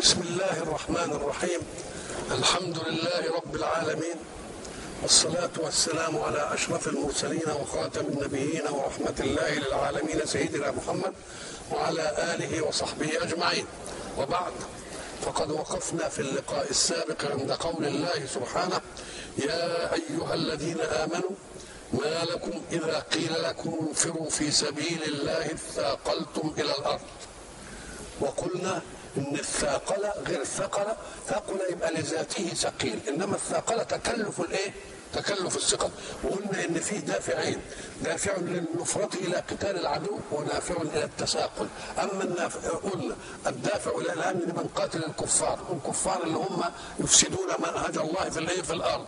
بسم الله الرحمن الرحيم. الحمد لله رب العالمين. والصلاة والسلام على أشرف المرسلين وخاتم النبيين ورحمة الله للعالمين سيدنا محمد وعلى آله وصحبه أجمعين. وبعد فقد وقفنا في اللقاء السابق عند قول الله سبحانه يا أيها الذين آمنوا ما لكم إذا قيل لكم انفروا في سبيل الله اثاقلتم إلى الأرض. وقلنا إن الثاقله غير الثقله ثقل يبقى لذاته ثقيل إنما الثاقله تكلف الإيه؟ تكلف الثقل وقلنا إن فيه دافعين دافع للنفرة إلى قتال العدو ودافع إلى التساقل. أما النافع قلنا الدافع إلى الان لمن قاتل الكفار الكفار اللي هم يفسدون منهج الله في الإيه؟ في الأرض.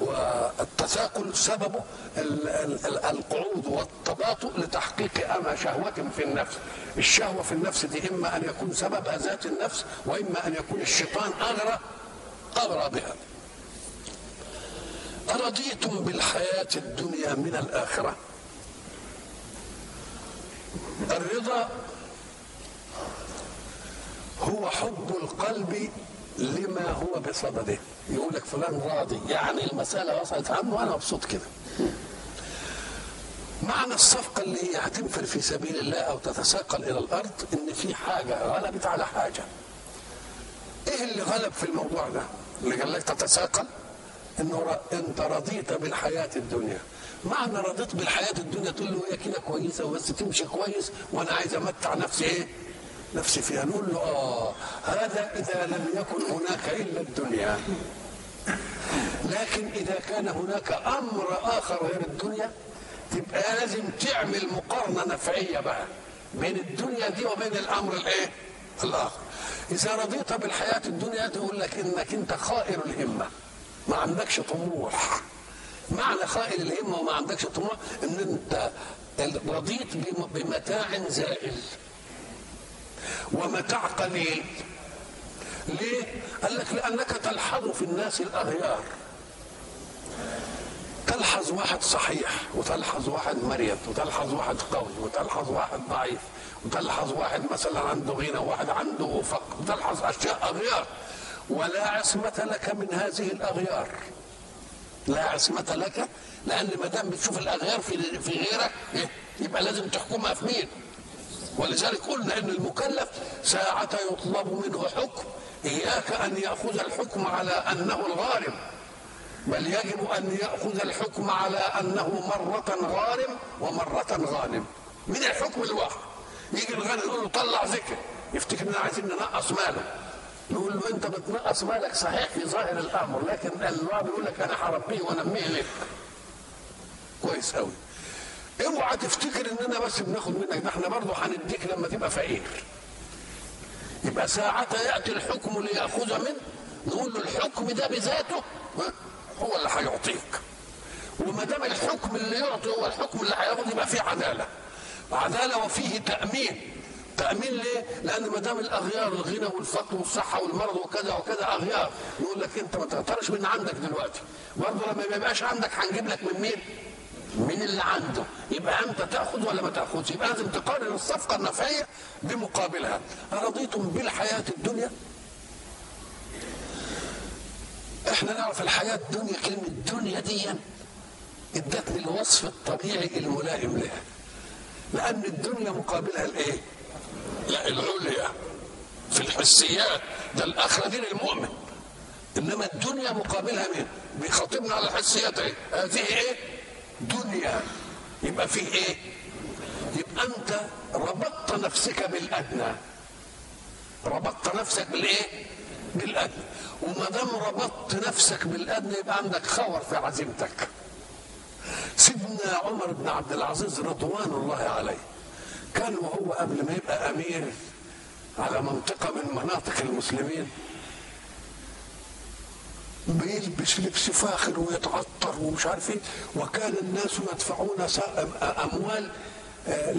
والتثاقل سببه ال- ال- ال- القعود والتباطؤ لتحقيق أما شهوة في النفس. الشهوة في النفس دي إما أن يكون سببها ذات النفس وإما أن يكون الشيطان أغرى أغرى بها. أرضيتم بالحياة الدنيا من الآخرة؟ الرضا هو حب القلب لما هو بصدده. يقول لك فلان راضي. يعني المسألة وصلت. عنه وأنا مبسوط كده. معنى الصفقة اللي هي هتنفر في سبيل الله أو تتساقل إلى الأرض إن في حاجة غلبت على حاجة. إيه اللي غلب في الموضوع ده؟ اللي قال لك تتساقل إنه ر- أنت رضيت بالحياة الدنيا. معنى رضيت بالحياة الدنيا تقول له هي كده كويسة وبس تمشي كويس وأنا عايز أمتع نفسي إيه؟ نفسي فيها. نقول له آه هذا إذا لم يكن هناك إلا الدنيا. لكن إذا كان هناك أمر آخر غير الدنيا تبقى لازم تعمل مقارنة نفعية بقى بين الدنيا دي وبين الأمر الإيه؟ الآخر. إذا رضيت بالحياة الدنيا تقول لك إنك أنت خائر الهمة. ما عندكش طموح. معنى خائر الهمة وما عندكش طموح إن أنت رضيت بم- بمتاع زائل. ومتاع قليل. ليه؟ قال لك لأنك تلحظ في الناس الأغيار. تلحظ واحد صحيح وتلحظ واحد مريض وتلحظ واحد قوي وتلحظ واحد ضعيف وتلحظ واحد مثلا عنده غنى وواحد عنده فقر وتلحظ أشياء أغيار. ولا عصمة لك من هذه الأغيار لا عصمة لك لأن ما دام بتشوف الأغيار في في غيرك؟ يبقى لازم تحكمها في مين؟ ولذلك قلنا إن المكلف ساعة يطلب منه حكم إياك أن يأخذ الحكم على أنه الغارم بل يجب أن يأخذ الحكم على أنه مرة غارم ومرة غانم من الحكم الواحد يجي الغني يقول له طلع ذكر يفتكر اننا عايزين ننقص ماله نقول له انت بتنقص مالك صحيح في ظاهر الأمر لكن الله بيقول لك أنا هربيه وأنميه لك. كويس قوي اوعى تفتكر إننا بس بناخد منك ده إحنا برضه هنديك لما تبقى فقير. يبقى ساعتها يأتي الحكم ليأخذ منه نقول له الحكم ده بذاته هو اللي هيعطيك. وما دام الحكم اللي يعطي هو الحكم اللي هياخد يبقى فيه عدالة. عدالة وفيه تأمين. تأمين ليه؟ لأن ما دام الأغيار الغنى والفقر والصحة والمرض وكذا وكذا أغيار يقول لك أنت ما تقدرش من عندك دلوقتي. برضه لما ما يبقاش عندك هنجيب لك من مين؟ من اللي عنده. يبقى أنت تأخذ ولا ما تأخذش؟ يبقى لازم تقارن الصفقة النفعية بمقابلها. ارضيتم بالحياة الدنيا؟ إحنا نعرف الحياة الدنيا كلمة الدنيا دي إدتني الوصف الطبيعي الملائم لها. لأن الدنيا مقابلها الايه لا العليا في الحسيات ده الاخره دي للمؤمن. إنما الدنيا مقابلها مين؟ بيخاطبنا على الحسيات إيه هذه إيه؟ دنيا. يبقى فيه إيه؟ يبقى أنت ربطت نفسك بالأدنى. ربطت نفسك بالإيه؟ بالأدنى. وما دام ربطت نفسك بالأدنى يبقى عندك خور في عزيمتك. سيدنا عمر بن عبد العزيز رضوان الله عليه كان وهو قبل ما يبقى أمير على منطقة من مناطق المسلمين بيلبس لبس فاخر ويتعطر ومش عارف إيه وكان الناس يدفعون أموال آه،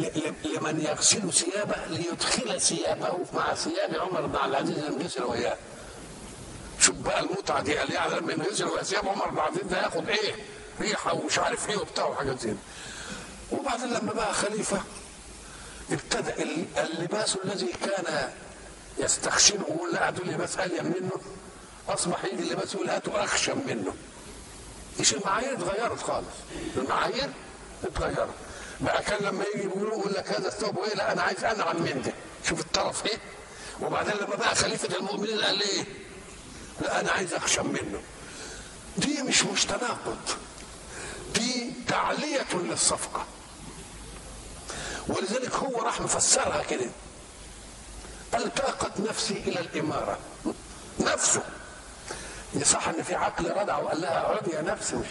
لمن يغسل ثيابه ليدخل ثيابه مع ثياب عمر بن عبد العزيز ينغسل وياه شوف بقى المتعة دي قال يعني لما ينغسل ثياب عمر بن عبد العزيز ده ياخد إيه؟ ريحة ومش عارف إيه وبتاع وحاجات زي دي. وبعدين لما بقى خليفة ابتدأ ال- اللباس الذي كان يستخشنه ويقول لا هاتوا لباس الين منه. أصبح يجي اللباس يقول هاتوا اخشن منه. مش المعايير؟ اتغيرت خالص. المعايير اتغيرت. بقى كان لما يجي يقول لك هذا الثوب إيه لا أنا عايز أنعم من ده شوف الطرف إيه؟ وبعدين لما بقى خليفة المؤمنين قال إيه؟ لا أنا عايز اخشن منه. دي مش مش تناقض. دي تعلية للصفقة. ولذلك هو راح مفسرها كده. قال طاقت نفسي إلى الإمارة. نفسه. يصح إن في عقل ردع وقال لها اقعدي يا نفسي مش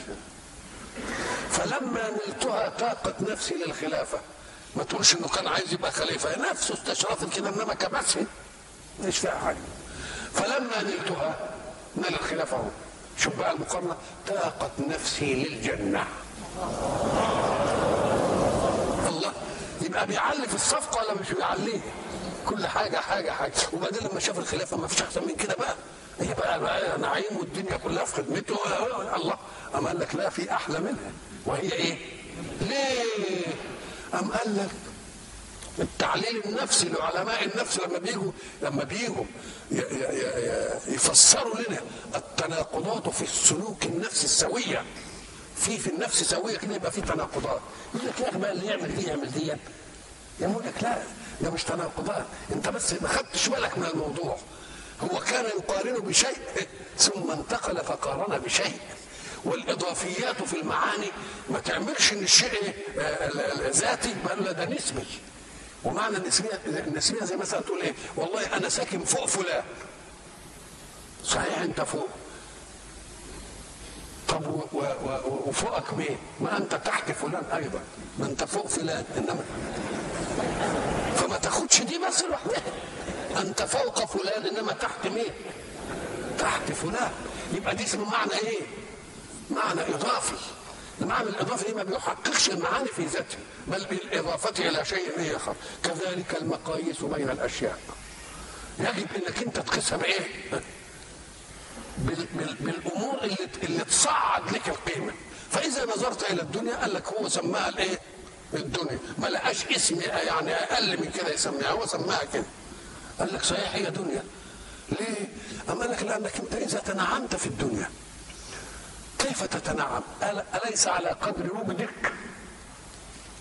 فلما نلتها طاقت نفسي للخلافة. ما تقولش إنه كان عايز يبقى خليفة. نفسه استشرفت كده إنما كبسه مش فيها حاجة. فلما نلتها نال الخلافة شوف بقى المقارنة. طاقت نفسي للجنة. يبقى بيعلي في الصفقة ولا مش بيعليه؟ كل حاجة حاجة حاجة. وبعدين لما شاف الخلافة ما فيش أحسن من كده بقى. هي بقى, بقى نعيم والدنيا كلها في خدمته. الله أم قال لك لا في أحلى منها. وهي إيه؟ ليه؟ أم قال لك التعليل النفسي لعلماء النفس لما بيجوا لما بيجوا يفسروا لنا التناقضات في السلوك النفسي السوية. في في النفس سوية كده يبقى في تناقضات. يقول لك يا أخي بقى اللي يعمل دي يعمل دي يقول لك لا ده مش تناقضات انت بس ما خدتش بالك من الموضوع. هو كان يقارن بشيء ثم انتقل فقارن بشيء. والإضافيات في المعاني ما تعملش إن الشيء ذاتي بل ده نسبي. ومعنى النسبية النسبية زي مثلا تقول إيه؟ والله أنا ساكن فوق فلان. صحيح أنت فوق. طب وفوقك مين؟ ما أنت تحت فلان أيضا. ما أنت فوق فلان. إنما فما تاخدش دي بس لوحدها أنت فوق فلان إنما تحت مين؟ تحت فلان يبقى دي اسمه معنى إيه؟ معنى إضافي المعنى الإضافي دي ما بيحققش المعاني في ذاته بل بالإضافة إلى شيء آخر كذلك المقاييس بين الأشياء يجب إنك أنت تقيسها بإيه؟ بال بال بالأمور اللي اللي تصعد لك القيمة فإذا نظرت إلى الدنيا قال لك هو سماها الإيه؟ الدنيا ما لقاش اسم يعني أقل من كده يسميها هو سماها كده قال لك صحيح هي دنيا ليه؟ أما لك لأنك أنت إذا تنعمت في الدنيا كيف تتنعم؟ أليس على قدر وجدك؟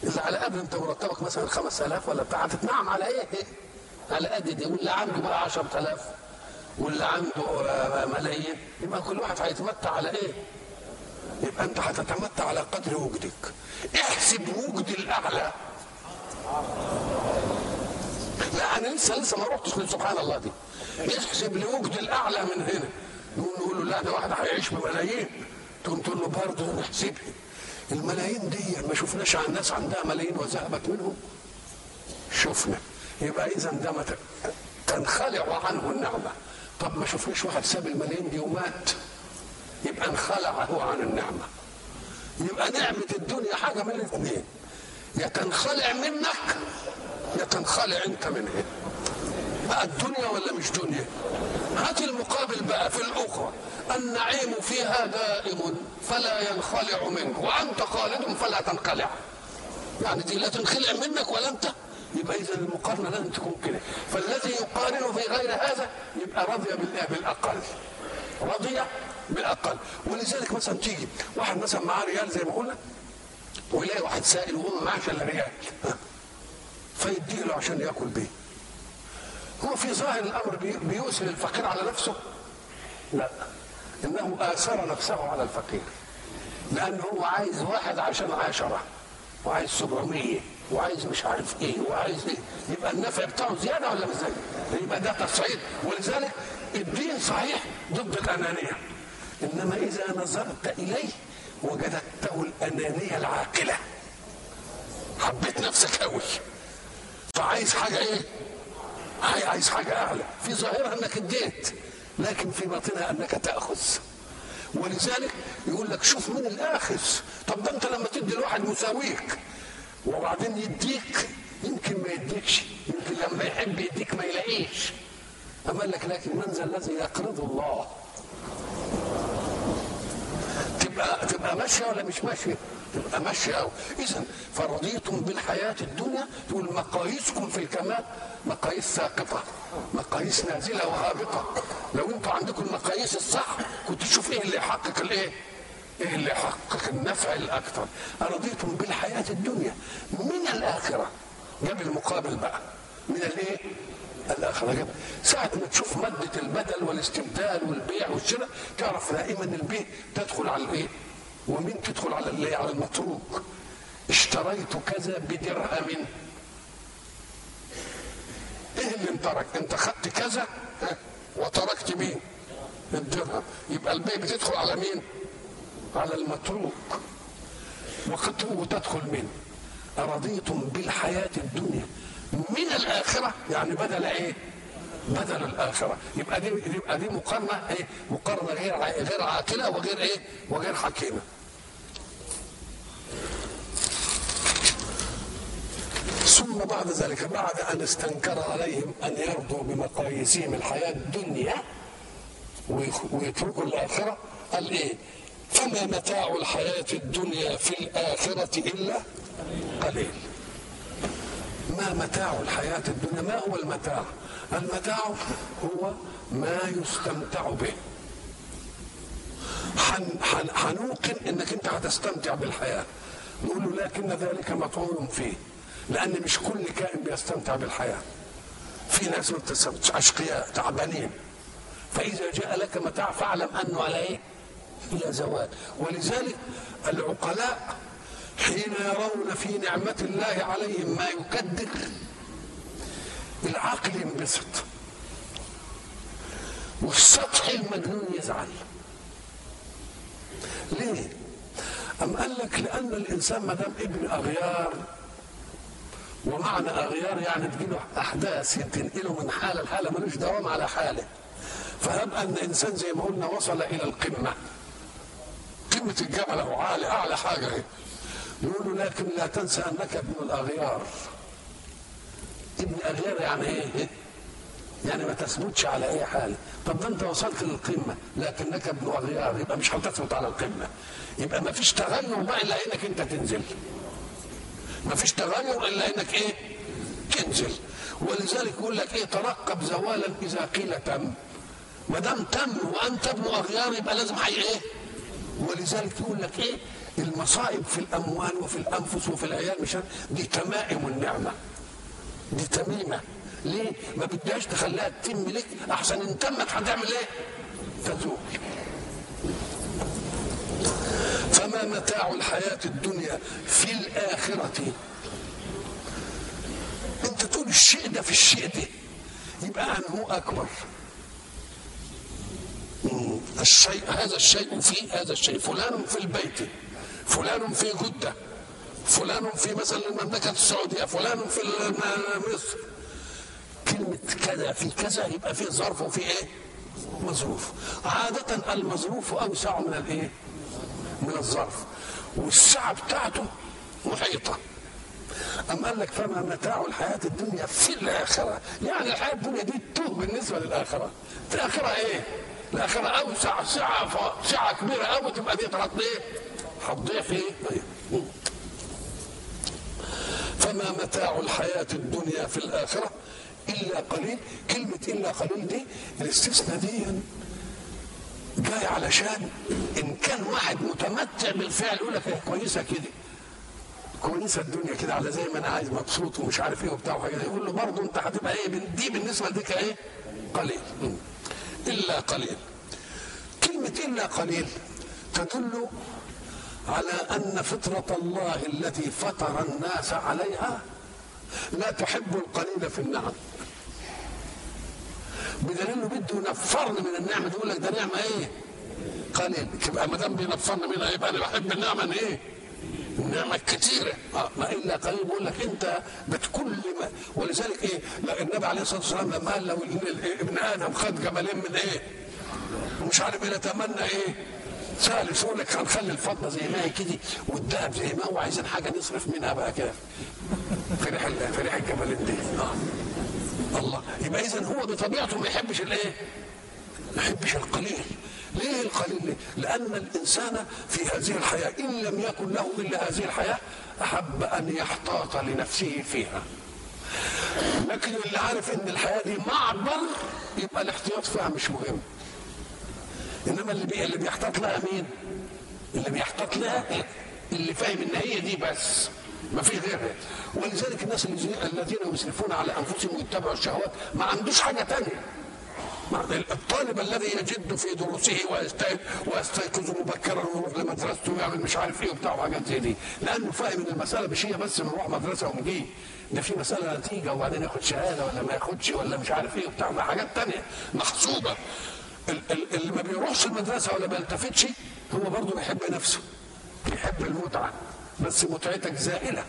إذا على قدر أنت مرتبك مثلا 5000 ولا بتاع هتتنعم على إيه؟ على قد دي واللي عنده بقى 10000 واللي عنده ملايين يبقى كل واحد هيتمتع على إيه؟ يبقى أنت هتتمتع على قدر وجدك. احسب وجد الأعلى. لا أنا لسه لسه ما رحتش سبحان الله دي. يحسب لوجد الأعلى من هنا. نقول له لا ده واحد هيعيش بملايين. تقوم تقول له برضه نحسبها الملايين دي ما شفناش عن ناس عندها ملايين وذهبت منهم. شفنا. يبقى إذا ده تنخلع عنه النعمة. طب ما شفناش واحد ساب الملايين دي ومات. يبقى انخلع هو عن النعمة. يبقى نعمة الدنيا حاجة من الاثنين. يا تنخلع منك يا تنخلع انت منها. بقى الدنيا ولا مش دنيا؟ هات المقابل بقى في الأخرى. النعيم فيها دائم فلا ينخلع منه. وأنت خالد فلا تنخلع. يعني دي لا تنخلع منك ولا أنت؟ يبقى إذا المقارنة لازم تكون كده فالذي يقارن في غير هذا يبقى رضي بالأقل. رضي بالأقل. ولذلك مثلا تيجي واحد مثلا معاه ريال زي ما قلنا ويلاقي واحد سائل وهو معاش إلا ريال فيديه له عشان يأكل بيه. هو في ظاهر الأمر بيؤثر الفقير على نفسه؟ لا. إنه آثر نفسه على الفقير. لأنه هو عايز واحد عشان عشرة وعايز 700 وعايز مش عارف إيه وعايز إيه. يبقى النفع بتاعه زيادة ولا مش زيادة؟ يبقى ده تصعيد. ولذلك الدين صحيح ضد الأنانية. إنما إذا نظرت إليه وجدته الأنانية العاقلة. حبيت نفسك قوي فعايز حاجة إيه؟ عايز حاجة أعلى. في ظاهرها إنك اديت لكن في باطنها إنك تأخذ. ولذلك يقول لك شوف من الآخذ. طب ده أنت لما تدي لواحد مساويك وبعدين يديك يمكن ما يديكش يمكن لما يحب يديك ما يلاقيش. أما لك لكن من ذا الذي يقرض الله تبقى تبقى ماشية ولا مش ماشية؟ تبقى ماشية. قوي إذا فرضيتم بالحياة الدنيا تقول مقاييسكم في الكمال. مقاييس ساقطة. مقاييس نازلة وهابطه لو أنتوا عندكم المقاييس الصح كنت تشوف إيه اللي يحقق الإيه؟ إيه اللي يحقق النفع الأكثر؟ أرضيتم بالحياة الدنيا من الآخرة. جاب المقابل بقى. من الإيه؟ الاخره جاب ساعة ما تشوف مادة البدل والاستبدال والبيع والشراء تعرف دائما البيع تدخل على الايه ومن تدخل على اللي على المتروك؟ اشتريت كذا بدرهم. إيه اللي انترك؟ أنت خدت كذا؟ وتركت مين؟ الدرهم. يبقى البيع بتدخل على مين؟ على المتروك. وقد وتدخل من أرضيتم بالحياة الدنيا. من الآخرة يعني بدل إيه؟ بدل الآخرة يبقى دي يبقى دي مقارنة إيه؟ مقارنة غير غير عاقلة وغير إيه؟ وغير حكيمة. ثم بعد ذلك بعد أن استنكر عليهم أن يرضوا بمقاييسهم الحياة الدنيا ويتركوا الآخرة قال إيه فما متاع الحياة الدنيا في الآخرة إلا قليل متاع الحياة الدنيا؟ ما هو المتاع؟ المتاع هو ما يستمتع به. حن حن حنوقن إنك أنت هتستمتع بالحياة. نقول له لكن ذلك مطعون فيه لأن مش كل كائن بيستمتع بالحياة. في ناس أشقياء تعبانين. فإذا جاء لك متاع فاعلم أنه على إيه؟ إلى زوال. ولذلك العقلاء حين يرون في نعمة الله عليهم ما يكدر العقل ينبسط والسطح المجنون يزعل. ليه؟ أم قال لك لأن الإنسان ما دام ابن أغيار ومعنى أغيار يعني تجيله أحداث تنقله من حالة لحالة ملوش دوام على حاله. فهب أن إنسان زي ما قلنا وصل إلى القمة. قمة الجبل أو عالي أعلى حاجة هي يقول لكن لا تنسى أنك ابن الأغيار. ابن أغيار يعني إيه؟ يعني ما تثبتش على أي حال. طب ده أنت وصلت للقمة لكنك ابن أغيار. يبقى مش هتثبت على القمة. يبقى ما فيش تغير بقى إلا إنك أنت تنزل. ما فيش تغير إلا إنك إيه؟ تنزل. ولذلك يقول لك إيه؟ ترقب زوالا إذا قيل تم. ما دام تم وأنت ابن أغيار يبقى لازم حي إيه؟ ولذلك يقول لك إيه؟ المصائب في الأموال وفي الأنفس وفي العيال مش دي تمائم النعمة. دي تميمة. ليه؟ ما بدهاش تخليها تتم لك أحسن إن تمت هتعمل إيه؟ تزول فما متاع الحياة الدنيا في الآخرة. أنت تقول الشيء ده في الشيء ده. يبقى أنه أكبر. الشيء هذا الشيء في هذا الشيء. فلان في البيت. فلان في جدة فلان في مثلا المملكة السعودية فلان في مصر كلمة كذا في كذا يبقى في ظرف وفي إيه؟ مظروف عادة المظروف أوسع من الايه؟ من الظرف والسعة بتاعته محيطة أم قال لك فما متاع الحياة الدنيا في الآخرة يعني الحياة الدنيا دي توه بالنسبة للآخرة الآخرة إيه؟ الآخرة أوسع سعة سعة كبيرة أوي تبقى دي إيه؟ هتضيع في؟ طيب. فما متاع الحياة الدنيا في الآخرة إلا قليل كلمة إلا قليل دي الاستثناء دي جاي علشان إن كان واحد متمتع بالفعل يقول لك كويسة كده كويسة الدنيا كده على زي ما أنا عايز مبسوط ومش عارف إيه وبتاع وحاجات يقول له برضه أنت هتبقى إيه دي بالنسبة لديك إيه؟ قليل م. إلا قليل كلمة إلا قليل تدل على أن فطرة الله التي فطر الناس عليها لا تحب القليل في النعم بدليل إنه بده ينفرني من النعمة يقول لك ده نعمة إيه؟ قليل يبقى ما دام بينفرني منها يبقى أنا بحب النعمة إن إيه؟ النعمه الكثيره آه ما إلا قليل بيقول لك أنت بتكل ما ولذلك إيه؟ النبي عليه الصلاة والسلام لما قال لو ال- ابن آدم خد جملين من إيه؟ ومش عارف نتمنى إيه؟ ثالث يقول لك هنخلي الفضة زي ما هي كده والذهب زي ما هو عايزين حاجة نصرف منها بقى كده. فرح فرح الجمالين دي. آه. الله. يبقى اذا هو بطبيعته ما يحبش الإيه؟ ما يحبش القليل. ليه القليل؟ ليه؟ لأن الإنسان في هذه الحياة إن لم يكن له إلا هذه الحياة أحب أن يحتاط لنفسه فيها. لكن اللي عارف إن الحياة دي معبر يبقى الاحتياط فيها مش مهم. إنما اللي بي... اللي بيحتاط لها مين؟ اللي بيحتاط لها اللي فاهم إن هي دي بس. ما في غيرها. ولذلك الناس الذين يسرفون على أنفسهم ويتبعوا الشهوات ما عندوش حاجة تانية. الطالب الذي يجد في دروسه ويستيقظ مبكرا ويروح لمدرسته ويعمل مش عارف إيه وبتاع وحاجات زي دي. لأنه فاهم إن المسألة مش هي بس نروح مدرسة ونجي ده في مسألة نتيجة وبعدين ياخد شهادة ولا ما ياخدش ولا مش عارف إيه وبتاع. حاجات تانية. محسوبه اللي ما بيروحش المدرسة ولا ما يلتفتش هو برضه بيحب نفسه بيحب المتعة بس متعتك زائلة.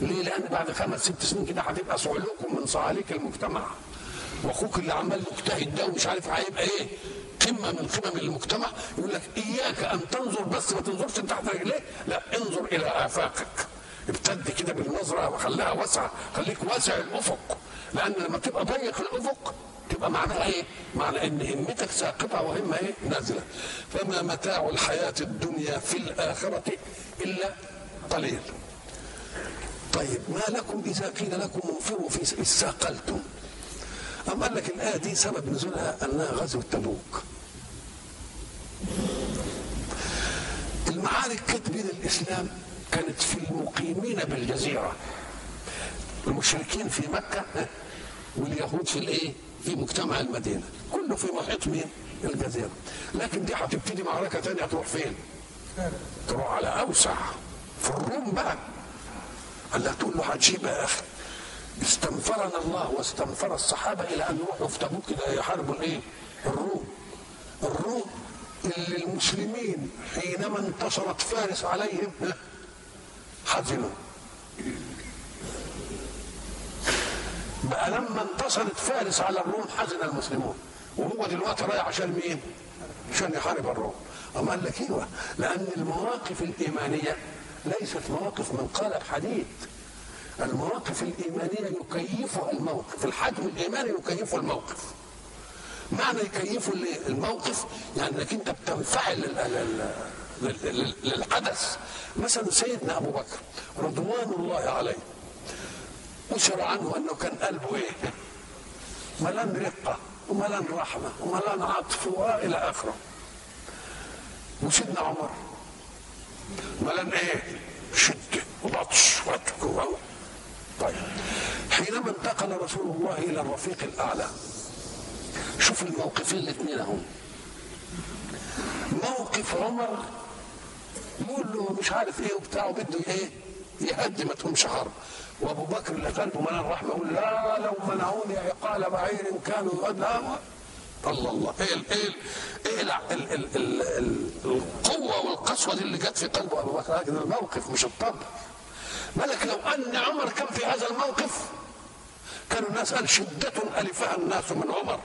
ليه؟ لأن بعد خمس ست سنين كده هتبقى صعلوك من صعاليك المجتمع. وأخوك اللي عمال مجتهد ده ومش عارف هيبقى إيه قمة من قمم المجتمع يقول لك إياك أن تنظر بس ما تنظرش تحت رجليه لا انظر إلى آفاقك. ابتد كده بالنظرة وخليها واسعة خليك واسع الأفق. لأن لما تبقى ضيق الافق تبقى معناها إيه؟ معنى إن همتك ساقطة وهمة إيه؟ نازلة فما متاع الحياة الدنيا في الآخرة إلا قليل. طيب ما لكم إذا قيل لكم انفروا في استثقلتم أم قال لك الآية دي سبب نزولها أنها غزوة تبوك المعارك كانت بين الإسلام كانت في المقيمين بالجزيرة المشركين في مكة واليهود في الإيه؟ في مجتمع المدينة كله في محيط مين؟ الجزيرة لكن دي هتبتدي معركة ثانية تروح فين؟ تروح على أوسع في الروم بقى قال تقول له عجيبة يا أخي استنفرنا الله واستنفر الصحابة إلى أن يروحوا في تبوك كده يحاربوا الإيه؟ الروم الروم اللي المسلمين حينما انتصرت فارس عليهم حزنوا بقى لما انتصرت فارس على الروم حزن المسلمون. وهو دلوقتي رايح عشان مين؟ عشان يحارب الروم. أما قال لك إيوه لأن المواقف الإيمانية ليست مواقف من قالب حديد المواقف الإيمانية يكيفها الموقف الحجم الإيماني يكيفه الموقف. معنى يكيفه الموقف يعني إنك أنت بتنفعل للحدث. مثلا سيدنا أبو بكر رضوان الله عليه أشر عنه انه كان قلبه إيه؟ ملان رقة وملان رحمة وملان عطف وإلى آخره وسيدنا عمر ملان إيه؟ شده وبطش وتك طيب حينما انتقل رسول الله إلى الرفيق الأعلى شوف الموقفين الاثنين اهم موقف عمر يقول له مش عارف إيه وبتاع وبده إيه تقومش حرب وأبو بكر اللي قلبه ملان رحمه يقول لا لو منعوني عقال بعير كانوا لا الله الله. إيه ال إيه ال إيه ال ال ال ال ال القوة والقسوة اللي جت في قلبه أبو بكر. لكن الموقف مش الطبع. بالك لو أن عمر كان في هذا الموقف كانوا الناس قال شدة ألفها الناس من عمر.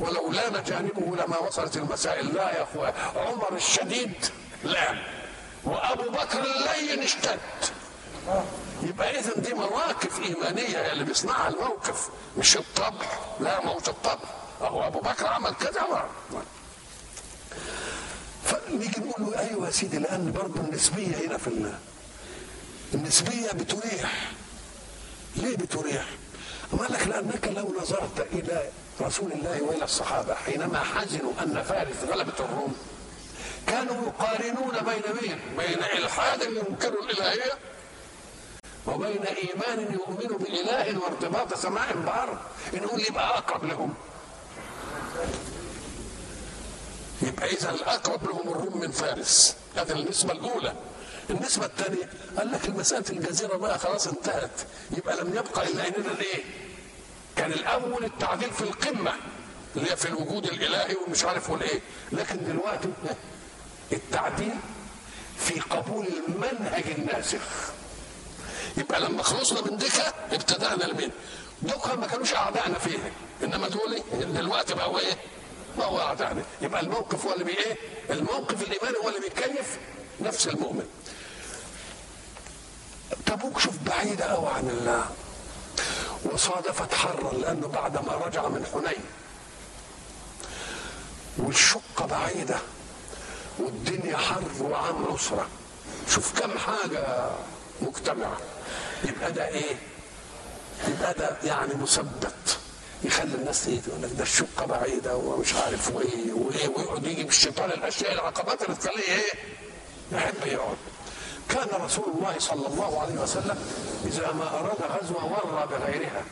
ولو لأن جانبه لما وصلت المسائل. لا يا أخوان عمر الشديد لا وأبو بكر اللين اشتد. يبقى اذا دي مواقف إيمانية اللي بيصنعها الموقف مش الطبع. لا موت الطبع. أهو أبو بكر عمل كذا فنيجي نقول له أيوه يا سيدي لأن برضه النسبية هنا في الله النسبية بتريح. ليه بتريح؟ قال لك لأنك لو نظرت إلى رسول الله وإلى الصحابة حينما حزنوا أن فارس غلبت الروم كانوا يقارنون بين مين؟ بين إلحاد ينكر الإلهية وبين إيمان يؤمن باله وارتباط سماء بارض نقول يبقى أقرب لهم. يبقى إذا الأقرب لهم الروم من فارس. هذه النسبة الأولى. النسبة الثانية قال لك المسألة الجزيرة بقى خلاص انتهت. يبقى لم يبقى إلا إننا الإيه؟ كان الأول التعديل في القمة اللي هي في الوجود الإلهي ومش عارف والإيه. لكن دلوقتي التعديل في قبول المنهج الناسخ. يبقى لما خلصنا من دكة ابتدأنا لمين؟ دكة ما كانوش أعدائنا فيها إنما دول دلوقتي بقوا إيه؟ بقوا أعدائنا. يبقى الموقف هو اللي إيه؟ الموقف الإيماني هو اللي بيكيف نفس المؤمن. تبوك شوف بعيدة أوي عن الله. وصادفت حرا لأنه بعدما رجع من حنين. والشقة بعيدة. والدنيا حر وعام عسرة شوف كم حاجة مجتمعة يبقى ده إيه؟ يبقى ده يعني مثبت. يخلي الناس إيه تقول لك ده الشقة بعيدة ومش عارف وإيه وإيه ويقعد يجي بالشيطان الأشياء العقبات اللي تخليه إيه؟ يحب يقعد. كان رسول الله صلى الله عليه وسلم إذا ما أراد غزوة ورى بغيرها.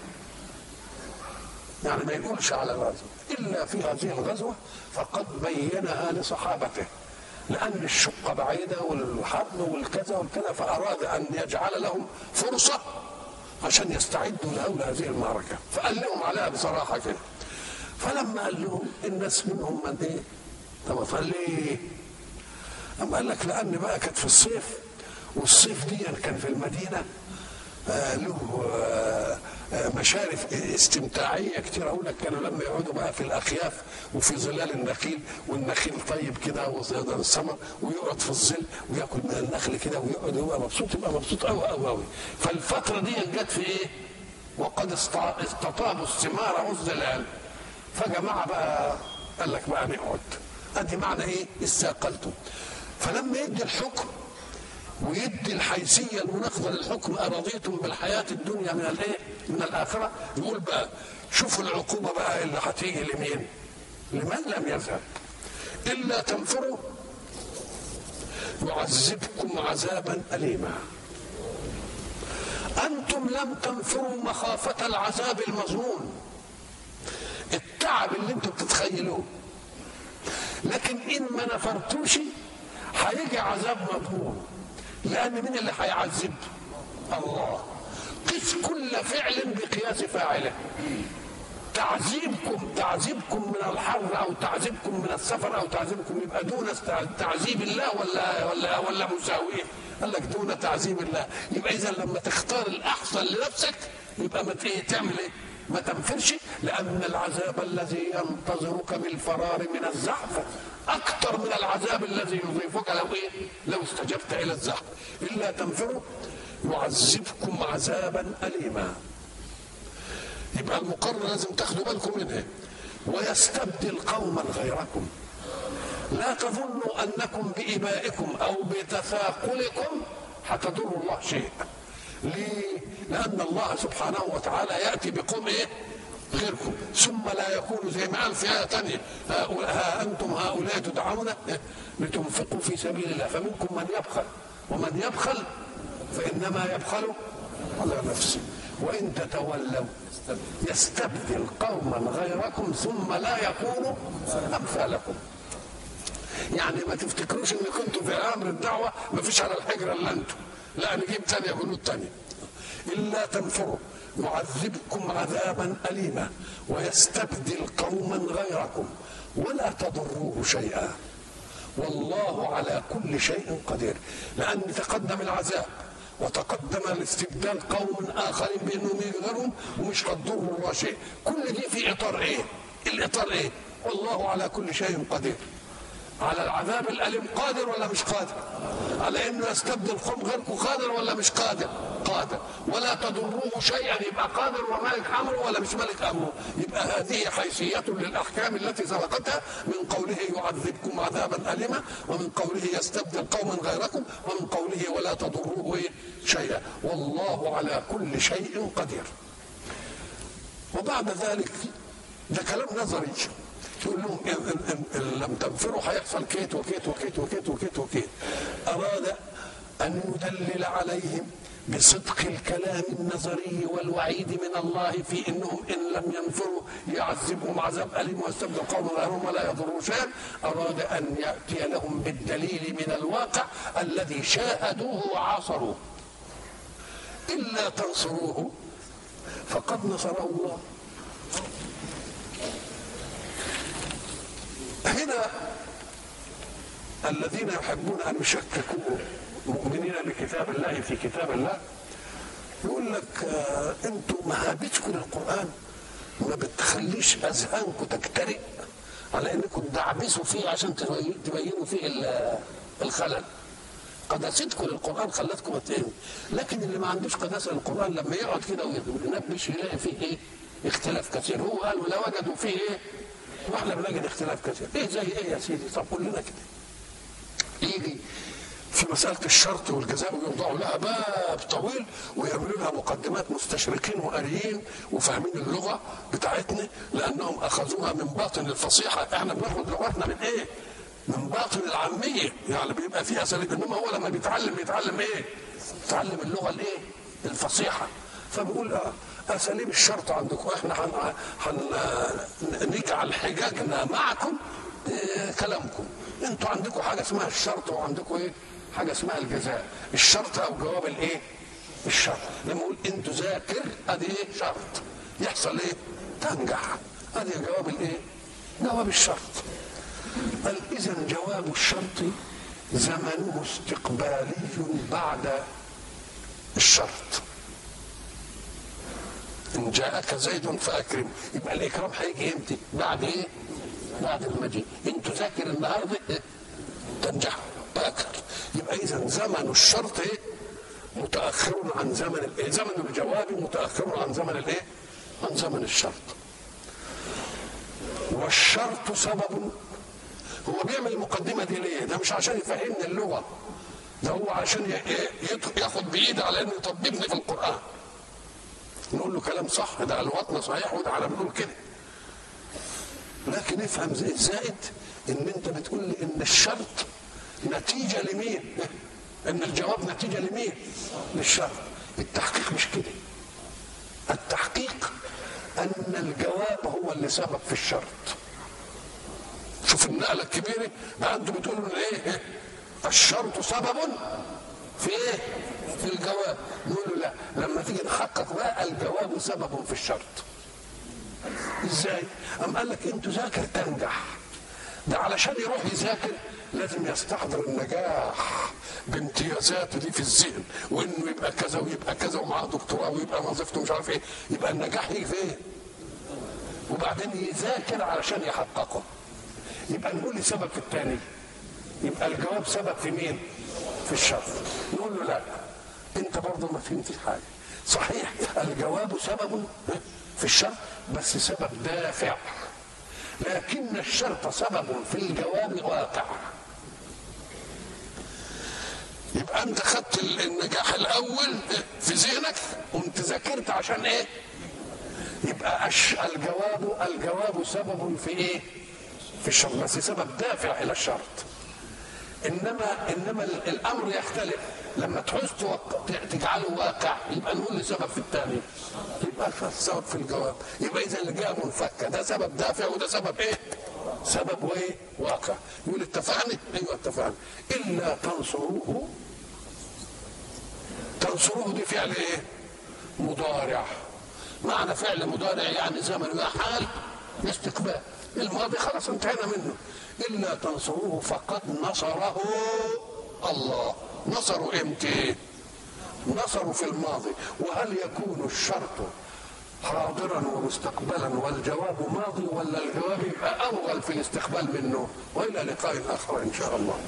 يعني ما يقولش على الغزوة. إلا في هذه الغزوة فقد بينها لصحابته. لأن الشقه بعيده والحرب والكذا والكذا فأراد أن يجعل لهم فرصة عشان يستعدوا لأول هذه المعركة. فقال لهم عليها بصراحة كده. فلما قال لهم الناس منهم من إيه؟ طب قال ليه أم قال لك لأن بقى كانت في الصيف والصيف دي كان في المدينة آه له آه مشارف استمتاعية كتير أقول لك كانوا لما يقعدوا بقى في الأخياف وفي ظلال النخيل والنخيل طيب كده وزيادة السمر ويقعد في الظل وياكل من النخل كده ويقعد يبقى مبسوط يبقى مبسوط قوي قوي قوي فالفترة دي جت في إيه؟ وقد استطابوا الثمار والظلال فجماعة بقى قال لك بقى نقعد. أدي معنى إيه؟ استثقلتم فلما يدي الحكم ويدي الحيثية المناقضه للحكم ارضيتم بالحياة الدنيا من الايه؟ من الآخرة؟ يقول بقى شوفوا العقوبة بقى اللي هتيجي لمين؟ لمن لم يذهب إلا تنفروا. يعذبكم عذابا اليما. أنتم لم تنفروا مخافة العذاب المظنون. التعب اللي أنتم بتتخيلوه. لكن إن ما نفرتوش هيجي عذاب مضمون لأن مين اللي هيعذب الله. قس كل فعل بقياس فاعله. تعذيبكم تعذيبكم من الحر أو تعذيبكم من السفر أو تعذيبكم يبقى دون تعذيب الله ولا ولا ولا مساوية؟ قال لك دون تعذيب الله. يبقى إذا لما تختار الاحسن لنفسك يبقى ما تعمل إيه؟ ما تنفرش لأن العذاب الذي ينتظرك بالفرار من الزحف أكثر من العذاب الذي يضيفك لو إيه؟ لو استجبت إلى الزحف إلا تنفروا يعذبكم عذابا اليما يبقى المقرر لازم تاخدوا بالكم منها ويستبدل قوما غيركم لا تظنوا أنكم بإبائكم أو بتثاقلكم هتضروا الله شيء ليه؟ لأن الله سبحانه وتعالى يأتي بقوم إيه؟ غيركم. ثم لا يكون زي ما قال في آية ثانية ها أنتم هؤلاء تدعون لتنفقوا في سبيل الله. فمنكم من يبخل. ومن يبخل فإنما يبخل على نفسه. وإن تتولوا يستبدل قوما غيركم ثم لا يكونوا أمثالكم. يعني ما تفتكروش إن كنتوا في أمر الدعوة؟ ما فيش على الحجره إلا أنتم لا نجيب ثانية جنود ثانية. إلا تنفروا. يعذبكم عذابا اليما ويستبدل قوما غيركم ولا تضروه شيئا. والله على كل شيء قدير. لأن تقدم العذاب وتقدم الاستبدال قوم آخرين بأنهم يغيرهم ومش قدروا الله شيء. كل دي في إطار إيه؟ الإطار إيه؟ والله على كل شيء قدير. على العذاب الأليم قادر ولا مش قادر؟ على إنه يستبدل قوم غيركم قادر ولا مش قادر؟ قادر. ولا تضروه شيئا يبقى قادر وملك أمره ولا مش ملك أمره. يبقى هذه حيثية للأحكام التي سبقتها. من قوله يعذبكم عذابا اليما ومن قوله يستبدل قوما غيركم ومن قوله ولا تضروه شيئا. والله على كل شيء قدير. وبعد ذلك ده كلام نظري. تقول إن, إن لم تنفروا هيحصل كيت وكيت وكيت وكيت وكيت وكيت. أراد أن يدلل عليهم بصدق الكلام النظري والوعيد من الله في إنهم إن لم ينفروا يعذبهم عذاب أليم ويستبدل قوم غيرهم ولا يضروا شيئا. أراد أن يأتي لهم بالدليل من الواقع الذي شاهدوه وعاصروه. إلا تنصروه فقد نصره الله. هنا الذين يحبون أن يشككوا مؤمنين بكتاب الله في كتاب الله يقول لك آه أنتوا مهابتكم للقرآن ما بتخليش أذهانكم تجترئ على إنكم تدعبسوا فيه عشان تبينوا فيه الخلل. قداستكم للقرآن خلتكم تاني لكن اللي ما عندوش قداسة للقرآن لما يقعد كده وينبش يلاقي فيه إيه؟ اختلاف كثير. هو قال لو وجدوا فيه إيه؟ وإحنا بنجد اختلاف كثير إيه زي إيه يا سيدي طب قول لنا كده يجي في مسألة الشرط والجزاء ويوضعوا لها باب طويل ويعملوا لها مقدمات مستشرقين وقاريين وفاهمين اللغة بتاعتنا لأنهم أخذوها من باطن الفصيحة إحنا بناخد لغتنا من إيه؟ من باطن العامية يعني بيبقى فيها أساليب إنما هو لما بيتعلم بيتعلم إيه؟ بيتعلم اللغة الإيه؟ الفصيحة فبيقول آه اساليب الشرط عندكم. إحنا هن هن نجعل حجاجنا معكم إيه كلامكم. أنتوا عندكم حاجة اسمها الشرط وعندكم إيه؟ حاجة اسمها الجزاء. الشرط أو جواب الإيه؟ الشرط. لما أقول أنتوا ذاكر أدي إيه؟ شرط. يحصل إيه؟ تنجح. أدي جواب الإيه؟ جواب الشرط. قال اذا جواب الشرط زمنه استقبالي بعد الشرط. إن جاءك زيد فأكرم يبقى الاكرام هيجي إمتى؟ بعد إيه؟ بعد المجيء أنتوا ذاكر النهارده إيه؟ تنجحوا باكر يبقى إذا زمن الشرط إيه؟ متاخر عن زمن الايه؟ زمن الجواب متاخر عن زمن الايه؟ عن زمن الشرط والشرط سبب هو بيعمل المقدمه دي ليه؟ ده مش عشان يفهمني اللغة ده هو عشان ياخد بايدي على إنه يطببني في القرآن نقول له كلام صح ده الوطن صحيح وده على بنقول كده لكن افهم زائد إن أنت بتقول لي إن الشرط نتيجة لمين؟ إن الجواب نتيجة لمين؟ للشرط التحقيق مش كده التحقيق أن الجواب هو اللي سبب في الشرط شوف النقلة الكبيرة ده أنتوا بتقولوا إيه؟ الشرط سبب في إيه؟ في الجواب نقول له لا لما تيجي نحقق بقى الجواب سبب في الشرط إزاي؟ قام قال لك أنتوا ذاكر تنجح ده علشان يروح يذاكر لازم يستحضر النجاح بامتيازاته دي في الذهن وإنه يبقى كذا ويبقى كذا ومعاه دكتوراه ويبقى وظيفته مش عارف إيه يبقى النجاح يجي فين؟ وبعدين يذاكر علشان يحققه يبقى نقول سبب في الثاني يبقى الجواب سبب في مين؟ في الشر. نقول له لا انت برضه ما فهمتش حاجة. صحيح الجواب سبب في الشر بس سبب دافع. لكن الشرط سبب في الجواب واقع. يبقى انت خدت النجاح الأول في ذهنك قمت ذاكرت عشان إيه؟ يبقى الجواب الجواب سبب في إيه؟ في الشر بس سبب دافع إلى الشرط. إنما إنما الأمر يختلف. لما تعوز تجعله واقع يبقى نقول لسبب في الثاني يبقى السبب في الجواب. يبقى إذا اللي جاء منفكة ده سبب دافع وده سبب إيه؟ سبب وإيه؟ واقع. يقول اتفقنا؟ أيوه اتفقنا. إلا تنصروه. تنصروه دي فعل إيه؟ مضارع. معنى فعل مضارع يعني زمن حال استقبال. الماضي خلاص انتهينا منه. إلا تنصروه فقد نصره. الله نصروا إمتى؟ نصروا في الماضي. وهل يكون الشرط حاضرا ومستقبلا والجواب ماضي ولا الجواب يبقى أول في الاستقبال منه؟ وإلى لقاء آخر إن شاء الله.